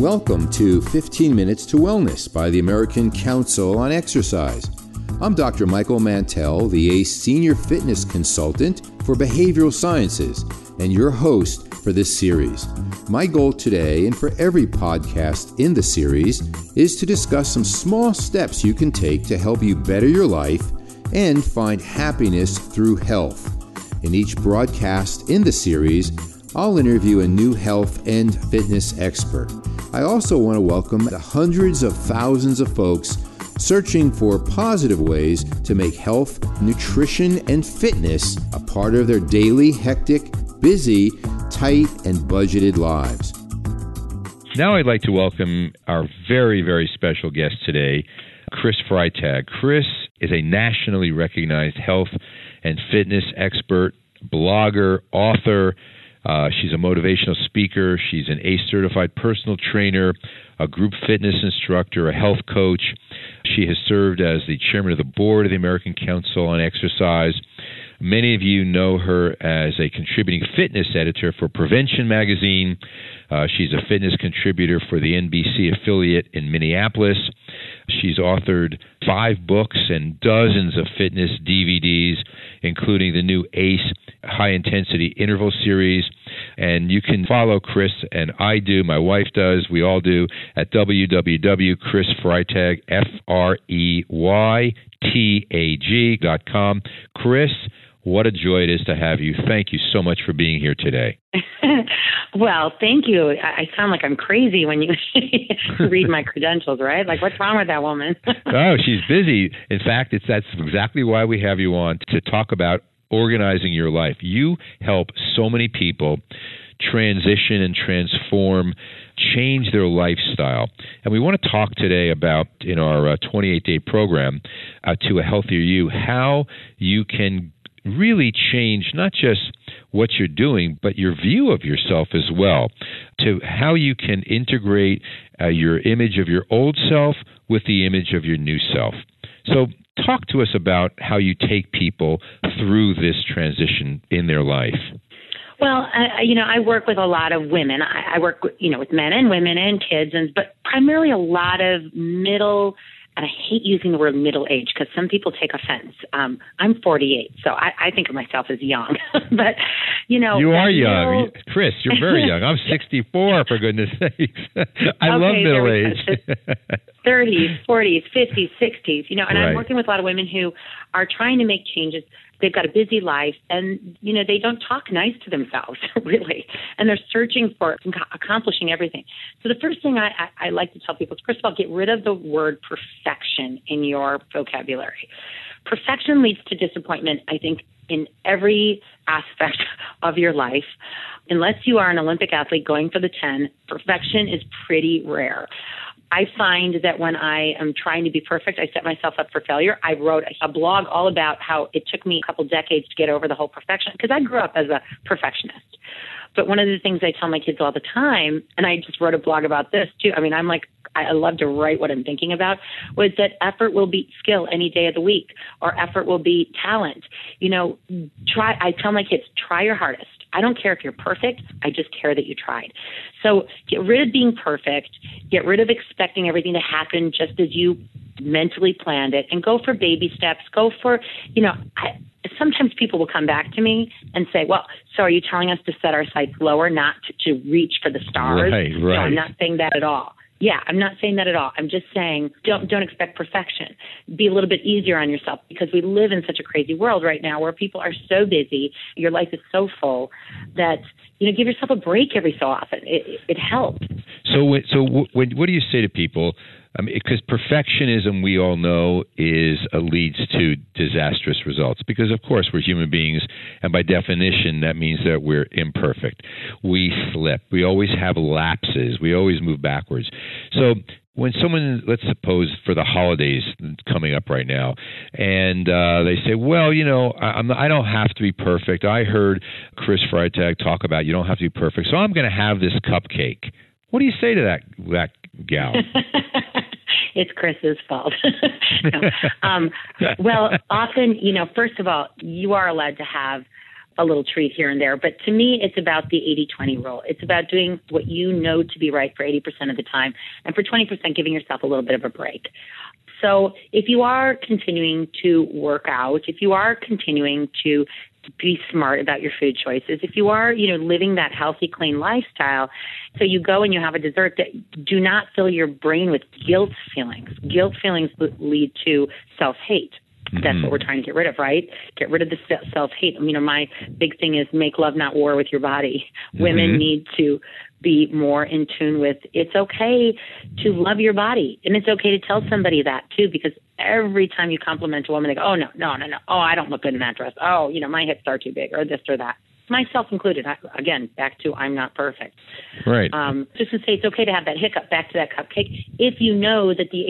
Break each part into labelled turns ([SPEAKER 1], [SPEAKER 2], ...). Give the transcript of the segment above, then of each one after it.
[SPEAKER 1] Welcome to 15 Minutes to Wellness by the American Council on Exercise. I'm Dr. Michael Mantell, the ACE Senior Fitness Consultant for Behavioral Sciences, and your host for this series. My goal today, and for every podcast in the series, is to discuss some small steps you can take to help you better your life and find happiness through health. In each broadcast in the series, I'll interview a new health and fitness expert. I also want to welcome the hundreds of thousands of folks searching for positive ways to make health, nutrition, and fitness a part of their daily, hectic, busy, tight, and budgeted lives.
[SPEAKER 2] Now I'd like to welcome our very, very special guest today, Chris Freytag. Chris is a nationally recognized health and fitness expert, blogger, author. Uh, she's a motivational speaker. She's an ACE certified personal trainer, a group fitness instructor, a health coach. She has served as the chairman of the board of the American Council on Exercise. Many of you know her as a contributing fitness editor for Prevention Magazine. Uh, she's a fitness contributor for the NBC affiliate in Minneapolis. She's authored five books and dozens of fitness DVDs, including the new ACE High Intensity Interval Series. And you can follow Chris, and I do, my wife does, we all do, at www.chrisfreytag, F R E Y T A G dot com. Chris, what a joy it is to have you. Thank you so much for being here today.
[SPEAKER 3] well, thank you. I sound like I'm crazy when you read my credentials, right? Like, what's wrong with that woman?
[SPEAKER 2] oh, she's busy. In fact, it's that's exactly why we have you on to talk about organizing your life. You help so many people transition and transform, change their lifestyle. And we want to talk today about, in our 28 uh, day program, uh, To a Healthier You, how you can really change not just what you're doing, but your view of yourself as well, to how you can integrate uh, your image of your old self with the image of your new self. So, talk to us about how you take people through this transition in their life.
[SPEAKER 3] Well, I, you know, I work with a lot of women. I, I work, you know, with men and women and kids, and but primarily a lot of middle and I hate using the word middle age because some people take offense. Um, I'm 48, so I, I think of myself as young. but you know,
[SPEAKER 2] you are young, middle... Chris. You're very young. I'm 64, for goodness sakes. I okay, love middle age.
[SPEAKER 3] 30s, 40s, 50s, 60s. You know, and right. I'm working with a lot of women who are trying to make changes they've got a busy life and you know they don't talk nice to themselves really and they're searching for accomplishing everything so the first thing I, I, I like to tell people is first of all get rid of the word perfection in your vocabulary perfection leads to disappointment i think in every aspect of your life unless you are an olympic athlete going for the 10 perfection is pretty rare I find that when I am trying to be perfect, I set myself up for failure. I wrote a blog all about how it took me a couple decades to get over the whole perfection because I grew up as a perfectionist. But one of the things I tell my kids all the time, and I just wrote a blog about this too. I mean, I'm like, I love to write what I'm thinking about, was that effort will beat skill any day of the week, or effort will beat talent. You know, try, I tell my kids, try your hardest. I don't care if you're perfect. I just care that you tried. So get rid of being perfect. Get rid of expecting everything to happen just as you mentally planned it and go for baby steps. Go for, you know, I, sometimes people will come back to me and say, well, so are you telling us to set our sights lower, not to, to reach for the stars?
[SPEAKER 2] Right, right.
[SPEAKER 3] No, I'm not saying that at all. Yeah, I'm not saying that at all. I'm just saying don't don't expect perfection. Be a little bit easier on yourself because we live in such a crazy world right now where people are so busy, your life is so full that you know give yourself a break every so often. It it helps.
[SPEAKER 2] So so what what do you say to people because perfectionism, we all know, is uh, leads to disastrous results. Because of course we're human beings, and by definition, that means that we're imperfect. We slip. We always have lapses. We always move backwards. So when someone, let's suppose, for the holidays coming up right now, and uh, they say, "Well, you know, I, I'm, I don't have to be perfect." I heard Chris Freytag talk about you don't have to be perfect, so I'm going to have this cupcake. What do you say to that that gal?
[SPEAKER 3] it's Chris's fault. no. um, well, often, you know, first of all, you are allowed to have a little treat here and there. But to me, it's about the 80 20 rule. It's about doing what you know to be right for 80% of the time, and for 20%, giving yourself a little bit of a break. So if you are continuing to work out, if you are continuing to be smart about your food choices. If you are, you know, living that healthy, clean lifestyle, so you go and you have a dessert that do not fill your brain with guilt feelings. Guilt feelings lead to self hate. Mm-hmm. That's what we're trying to get rid of, right? Get rid of the self hate. You know, my big thing is make love, not war with your body. Mm-hmm. Women need to be more in tune with it's okay to love your body. And it's okay to tell somebody that too, because every time you compliment a woman, they go, oh, no, no, no, no. Oh, I don't look good in that dress. Oh, you know, my hips are too big or this or that myself included. I, again, back to I'm not perfect.
[SPEAKER 2] Right.
[SPEAKER 3] Um, just to say it's okay to have that hiccup. Back to that cupcake. If you know that the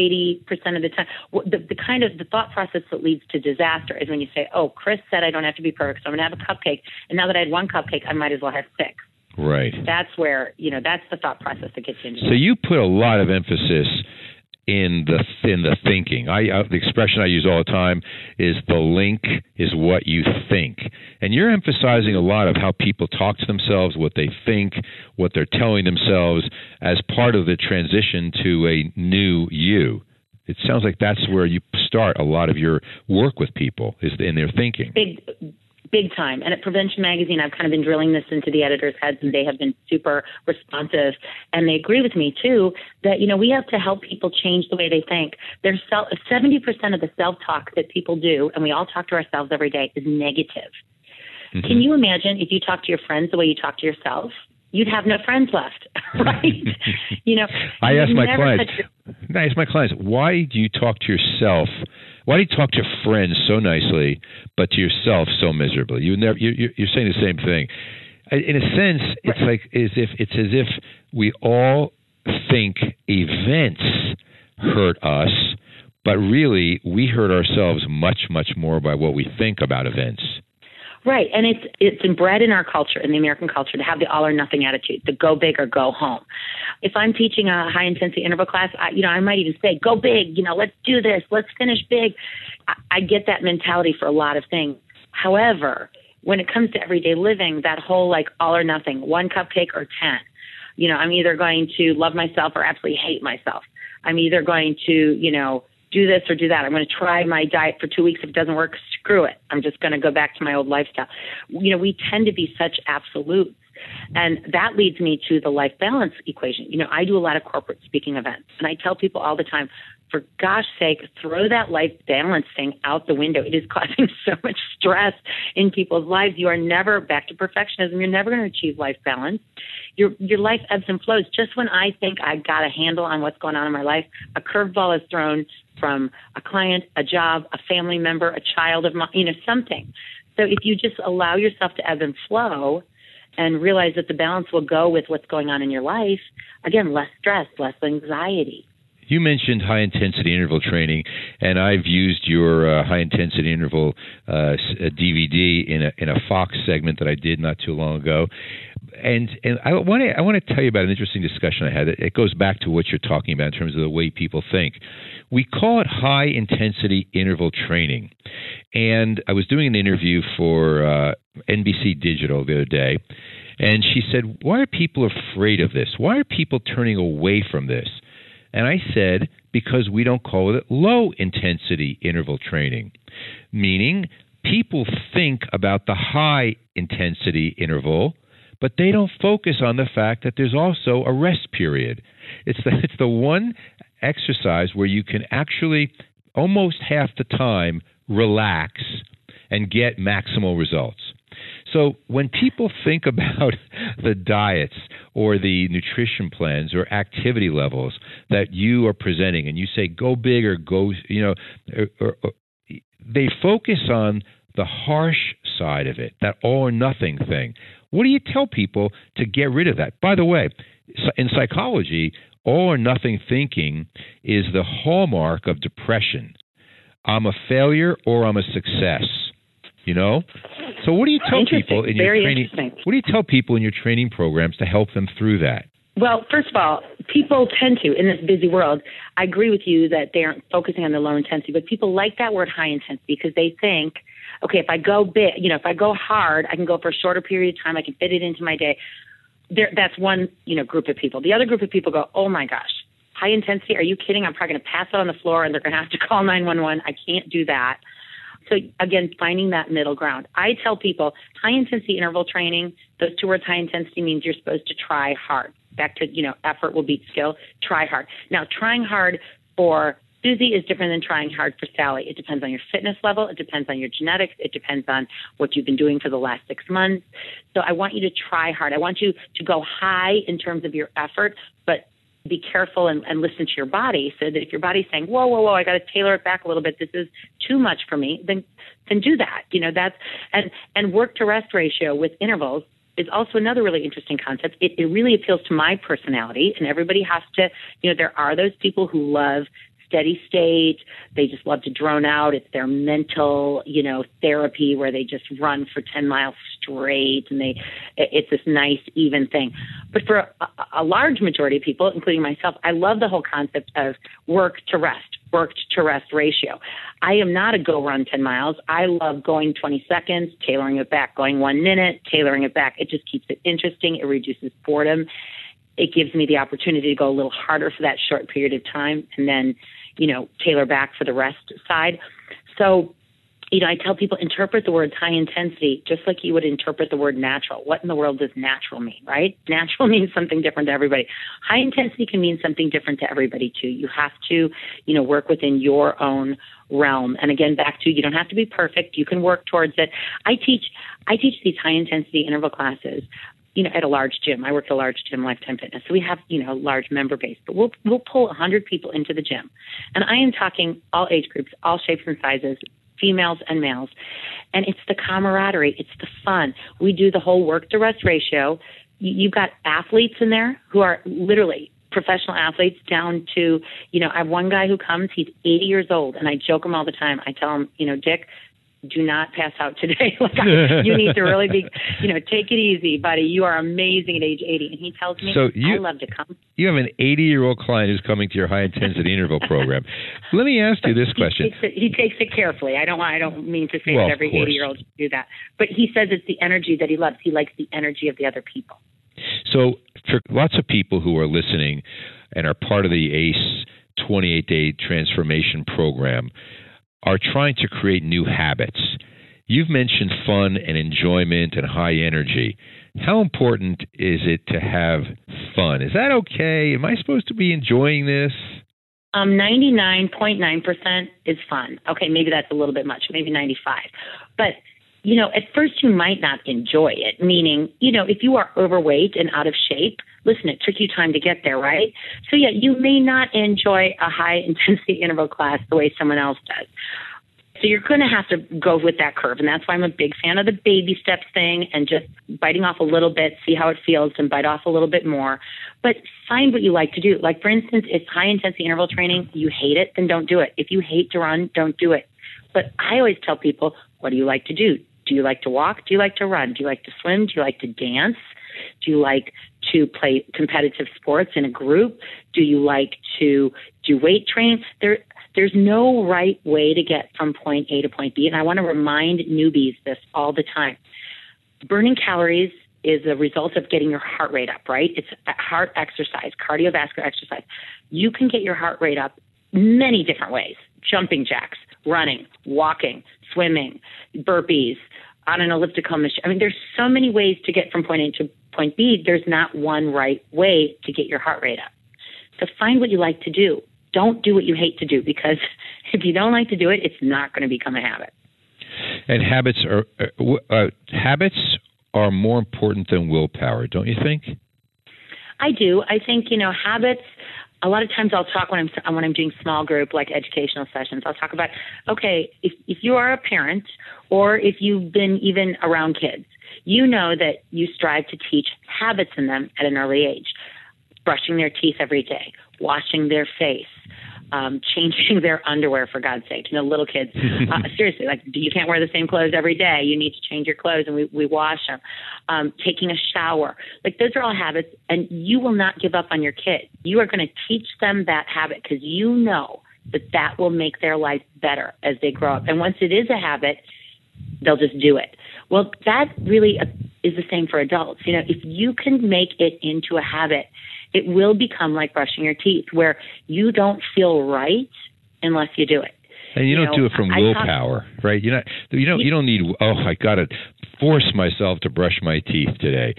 [SPEAKER 3] 80% of the time, the, the kind of the thought process that leads to disaster is when you say, "Oh, Chris said I don't have to be perfect, so I'm going to have a cupcake, and now that I had one cupcake, I might as well have six.
[SPEAKER 2] Right.
[SPEAKER 3] That's where you know that's the thought process that gets you. into.
[SPEAKER 2] So you put a lot of emphasis in the in the thinking. I uh, the expression I use all the time is the link is what you think, and you're emphasizing a lot of how people talk to themselves, what they think, what they're telling themselves as part of the transition to a new you. It sounds like that's where you start a lot of your work with people is in their thinking.
[SPEAKER 3] Big big time. And at Prevention Magazine, I've kind of been drilling this into the editors' heads, and they have been super responsive. And they agree with me too that you know we have to help people change the way they think. There's seventy percent of the self-talk that people do, and we all talk to ourselves every day, is negative. Mm-hmm. Can you imagine if you talk to your friends the way you talk to yourself? You'd have no friends left, right? you know.
[SPEAKER 2] I ask my clients. I ask my clients, why do you talk to yourself? Why do you talk to your friends so nicely, but to yourself so miserably? You never. You, you're saying the same thing. In a sense, it's like as if it's as if we all think events hurt us, but really we hurt ourselves much, much more by what we think about events.
[SPEAKER 3] Right, and it's it's inbred in our culture, in the American culture, to have the all or nothing attitude, the go big or go home. If I'm teaching a high intensity interval class, I, you know, I might even say, "Go big," you know, let's do this, let's finish big. I, I get that mentality for a lot of things. However, when it comes to everyday living, that whole like all or nothing, one cupcake or ten, you know, I'm either going to love myself or absolutely hate myself. I'm either going to, you know, do this or do that. I'm going to try my diet for two weeks. If it doesn't work, screw it. I'm just going to go back to my old lifestyle. You know, we tend to be such absolutes. And that leads me to the life balance equation. You know, I do a lot of corporate speaking events, and I tell people all the time, for gosh sake, throw that life balance thing out the window. It is causing so much stress in people's lives. You are never back to perfectionism. You're never going to achieve life balance. Your your life ebbs and flows. Just when I think I got a handle on what's going on in my life, a curveball is thrown from a client, a job, a family member, a child of mine, you know, something. So if you just allow yourself to ebb and flow and realize that the balance will go with what's going on in your life, again, less stress, less anxiety.
[SPEAKER 2] You mentioned high intensity interval training, and I've used your uh, high intensity interval uh, DVD uh, in a in a Fox segment that I did not too long ago. And and I want to I want to tell you about an interesting discussion I had. It goes back to what you're talking about in terms of the way people think. We call it high intensity interval training. And I was doing an interview for uh, NBC Digital the other day, and she said, Why are people afraid of this? Why are people turning away from this? And I said, Because we don't call it low intensity interval training, meaning people think about the high intensity interval but they don't focus on the fact that there's also a rest period. It's the, it's the one exercise where you can actually almost half the time relax and get maximal results. So when people think about the diets or the nutrition plans or activity levels that you are presenting, and you say go big or go, you know, or, or, or, they focus on the harsh side of it, that all or nothing thing. What do you tell people to get rid of that? By the way, in psychology, all or nothing thinking is the hallmark of depression. I'm a failure or I'm a success. You know? So what do you tell people in your training what do you tell people in your training programs to help them through that?
[SPEAKER 3] Well, first of all, people tend to in this busy world. I agree with you that they aren't focusing on the low intensity, but people like that word high intensity because they think okay, if I go big, you know, if I go hard, I can go for a shorter period of time. I can fit it into my day. There, that's one, you know, group of people. The other group of people go, oh my gosh, high intensity. Are you kidding? I'm probably going to pass out on the floor and they're going to have to call 911. I can't do that. So again, finding that middle ground. I tell people high intensity interval training, those two words high intensity means you're supposed to try hard. Back to, you know, effort will beat skill. Try hard. Now, trying hard for Susie is different than trying hard for Sally. It depends on your fitness level. It depends on your genetics. It depends on what you've been doing for the last six months. So I want you to try hard. I want you to go high in terms of your effort, but be careful and, and listen to your body so that if your body's saying, whoa, whoa, whoa, I got to tailor it back a little bit. This is too much for me. Then, then do that. You know, that's, and, and work to rest ratio with intervals is also another really interesting concept. It, it really appeals to my personality and everybody has to, you know, there are those people who love steady state. They just love to drone out. It's their mental, you know, therapy where they just run for 10 miles straight and they, it's this nice, even thing. But for a, a large majority of people, including myself, I love the whole concept of work to rest, work to rest ratio. I am not a go run 10 miles. I love going 20 seconds, tailoring it back, going one minute, tailoring it back. It just keeps it interesting. It reduces boredom it gives me the opportunity to go a little harder for that short period of time and then, you know, tailor back for the rest side. So, you know, I tell people interpret the words high intensity just like you would interpret the word natural. What in the world does natural mean, right? Natural means something different to everybody. High intensity can mean something different to everybody too. You have to, you know, work within your own realm. And again, back to you don't have to be perfect. You can work towards it. I teach I teach these high intensity interval classes you know, at a large gym. I work a large gym, Lifetime Fitness. So we have, you know, a large member base, but we'll, we'll pull 100 people into the gym. And I am talking all age groups, all shapes and sizes, females and males. And it's the camaraderie, it's the fun. We do the whole work to rest ratio. You've got athletes in there who are literally professional athletes down to, you know, I have one guy who comes, he's 80 years old, and I joke him all the time. I tell him, you know, Dick, do not pass out today. like I, you need to really be, you know, take it easy, buddy. You are amazing at age 80. And he tells me, so you, I love to come.
[SPEAKER 2] You have an 80 year old client who's coming to your high intensity interval program. Let me ask you this question.
[SPEAKER 3] He takes, it, he takes it carefully. I don't I don't mean to say well, that every 80 year old do that, but he says it's the energy that he loves. He likes the energy of the other people.
[SPEAKER 2] So for lots of people who are listening and are part of the ACE 28 day transformation program, are trying to create new habits. You've mentioned fun and enjoyment and high energy. How important is it to have fun? Is that okay? Am I supposed to be enjoying this?
[SPEAKER 3] Um, 99.9% is fun. Okay, maybe that's a little bit much, maybe 95. But, you know, at first you might not enjoy it, meaning, you know, if you are overweight and out of shape, listen, it took you time to get there, right? So, yeah, you may not enjoy a high intensity interval class the way someone else does. So you're going to have to go with that curve. And that's why I'm a big fan of the baby steps thing and just biting off a little bit, see how it feels, and bite off a little bit more. But find what you like to do. Like, for instance, if high intensity interval training, you hate it, then don't do it. If you hate to run, don't do it. But I always tell people, what do you like to do? Do you like to walk? Do you like to run? Do you like to swim? Do you like to dance? Do you like to play competitive sports in a group? Do you like to do weight training? There, there's no right way to get from point A to point B. And I want to remind newbies this all the time. Burning calories is a result of getting your heart rate up, right? It's heart exercise, cardiovascular exercise. You can get your heart rate up many different ways jumping jacks, running, walking, swimming, burpees, on an elliptical machine. I mean, there's so many ways to get from point A to point B. There's not one right way to get your heart rate up. So find what you like to do. Don't do what you hate to do because if you don't like to do it, it's not going to become a habit.
[SPEAKER 2] And habits are uh, uh, habits are more important than willpower, don't you think?
[SPEAKER 3] I do. I think you know habits a lot of times I'll talk when I'm when I'm doing small group like educational sessions. I'll talk about okay, if if you are a parent or if you've been even around kids, you know that you strive to teach habits in them at an early age. Brushing their teeth every day, washing their face, um, changing their underwear for God's sake. You know, little kids, uh, seriously, like you can't wear the same clothes every day. You need to change your clothes, and we we wash them. Um, taking a shower, like those are all habits, and you will not give up on your kid. You are going to teach them that habit because you know that that will make their life better as they grow up. And once it is a habit, they'll just do it. Well, that really is the same for adults. You know, if you can make it into a habit, it will become like brushing your teeth, where you don't feel right unless you do it.
[SPEAKER 2] And you, you don't know, do it from willpower, I right? You know, you don't you don't need. Oh, I got to force myself to brush my teeth today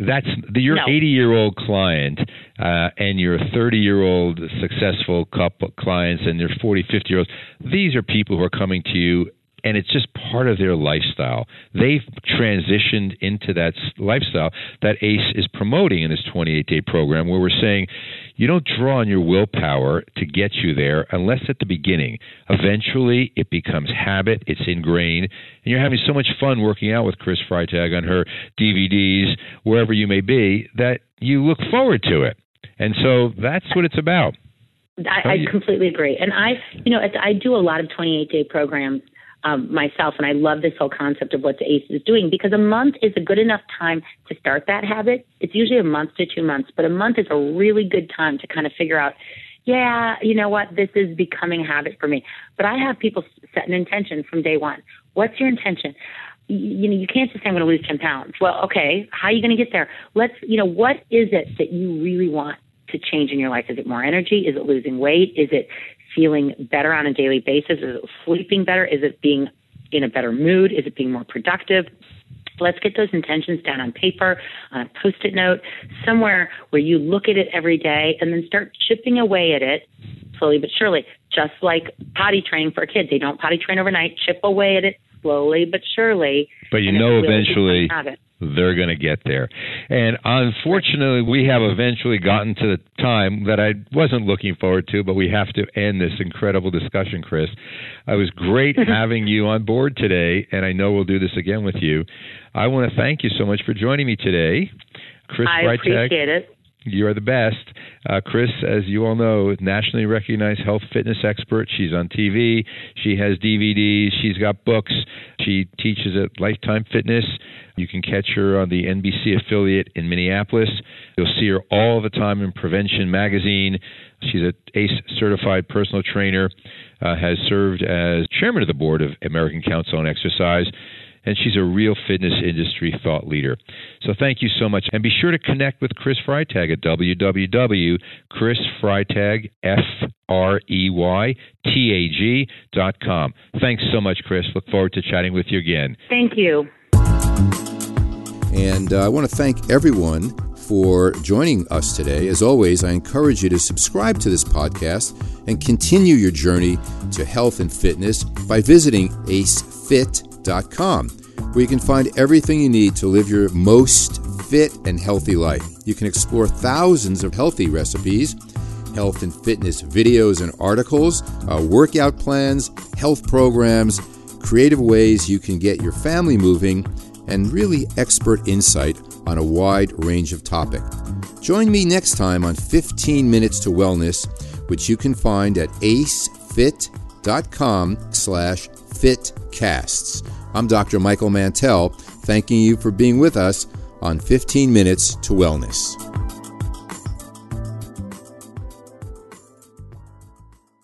[SPEAKER 2] that's the, your 80 no. year old client uh, and your 30 year old successful couple clients and your 40 50 year olds these are people who are coming to you and it's just part of their lifestyle. They've transitioned into that lifestyle that ACE is promoting in this 28 day program, where we're saying you don't draw on your willpower to get you there unless at the beginning. Eventually, it becomes habit, it's ingrained, and you're having so much fun working out with Chris Freytag on her DVDs, wherever you may be, that you look forward to it. And so that's what it's about.
[SPEAKER 3] I, I completely agree. And I, you know, I do a lot of 28 day programs um, myself, and I love this whole concept of what the ACE is doing because a month is a good enough time to start that habit. It's usually a month to two months, but a month is a really good time to kind of figure out, yeah, you know what, this is becoming a habit for me. But I have people set an intention from day one. What's your intention? you know, you can't just say I'm going to lose 10 pounds. Well, okay, how are you going to get there? Let's, you know, what is it that you really want to change in your life? Is it more energy? Is it losing weight? Is it feeling better on a daily basis? Is it sleeping better? Is it being in a better mood? Is it being more productive? Let's get those intentions down on paper, on a post it note, somewhere where you look at it every day and then start chipping away at it slowly but surely. Just like potty training for kids. They don't potty train overnight, chip away at it slowly but surely.
[SPEAKER 2] But you know, eventually they're going to get there. And unfortunately, we have eventually gotten to the time that I wasn't looking forward to, but we have to end this incredible discussion, Chris. It was great mm-hmm. having you on board today, and I know we'll do this again with you. I want to thank you so much for joining me today. Chris
[SPEAKER 3] I appreciate it.
[SPEAKER 2] You are the best. Uh, Chris, as you all know, nationally recognized health fitness expert. She's on TV. She has DVDs. She's got books. She teaches at Lifetime Fitness. You can catch her on the NBC affiliate in Minneapolis. You'll see her all the time in Prevention Magazine. She's an ACE certified personal trainer, uh, has served as chairman of the board of American Council on Exercise and she's a real fitness industry thought leader. So thank you so much. And be sure to connect with Chris Freytag at www.chrisfreytag, F-R-E-Y-T-A-G dot com. Thanks so much, Chris. Look forward to chatting with you again.
[SPEAKER 3] Thank you.
[SPEAKER 1] And uh, I want to thank everyone for joining us today. As always, I encourage you to subscribe to this podcast and continue your journey to health and fitness by visiting acefit.com, where you can find everything you need to live your most fit and healthy life. You can explore thousands of healthy recipes, health and fitness videos and articles, uh, workout plans, health programs, creative ways you can get your family moving and really expert insight on a wide range of topics. Join me next time on 15 Minutes to Wellness, which you can find at acefit.com slash fitcasts. I'm Dr. Michael Mantell, thanking you for being with us on 15 Minutes to Wellness.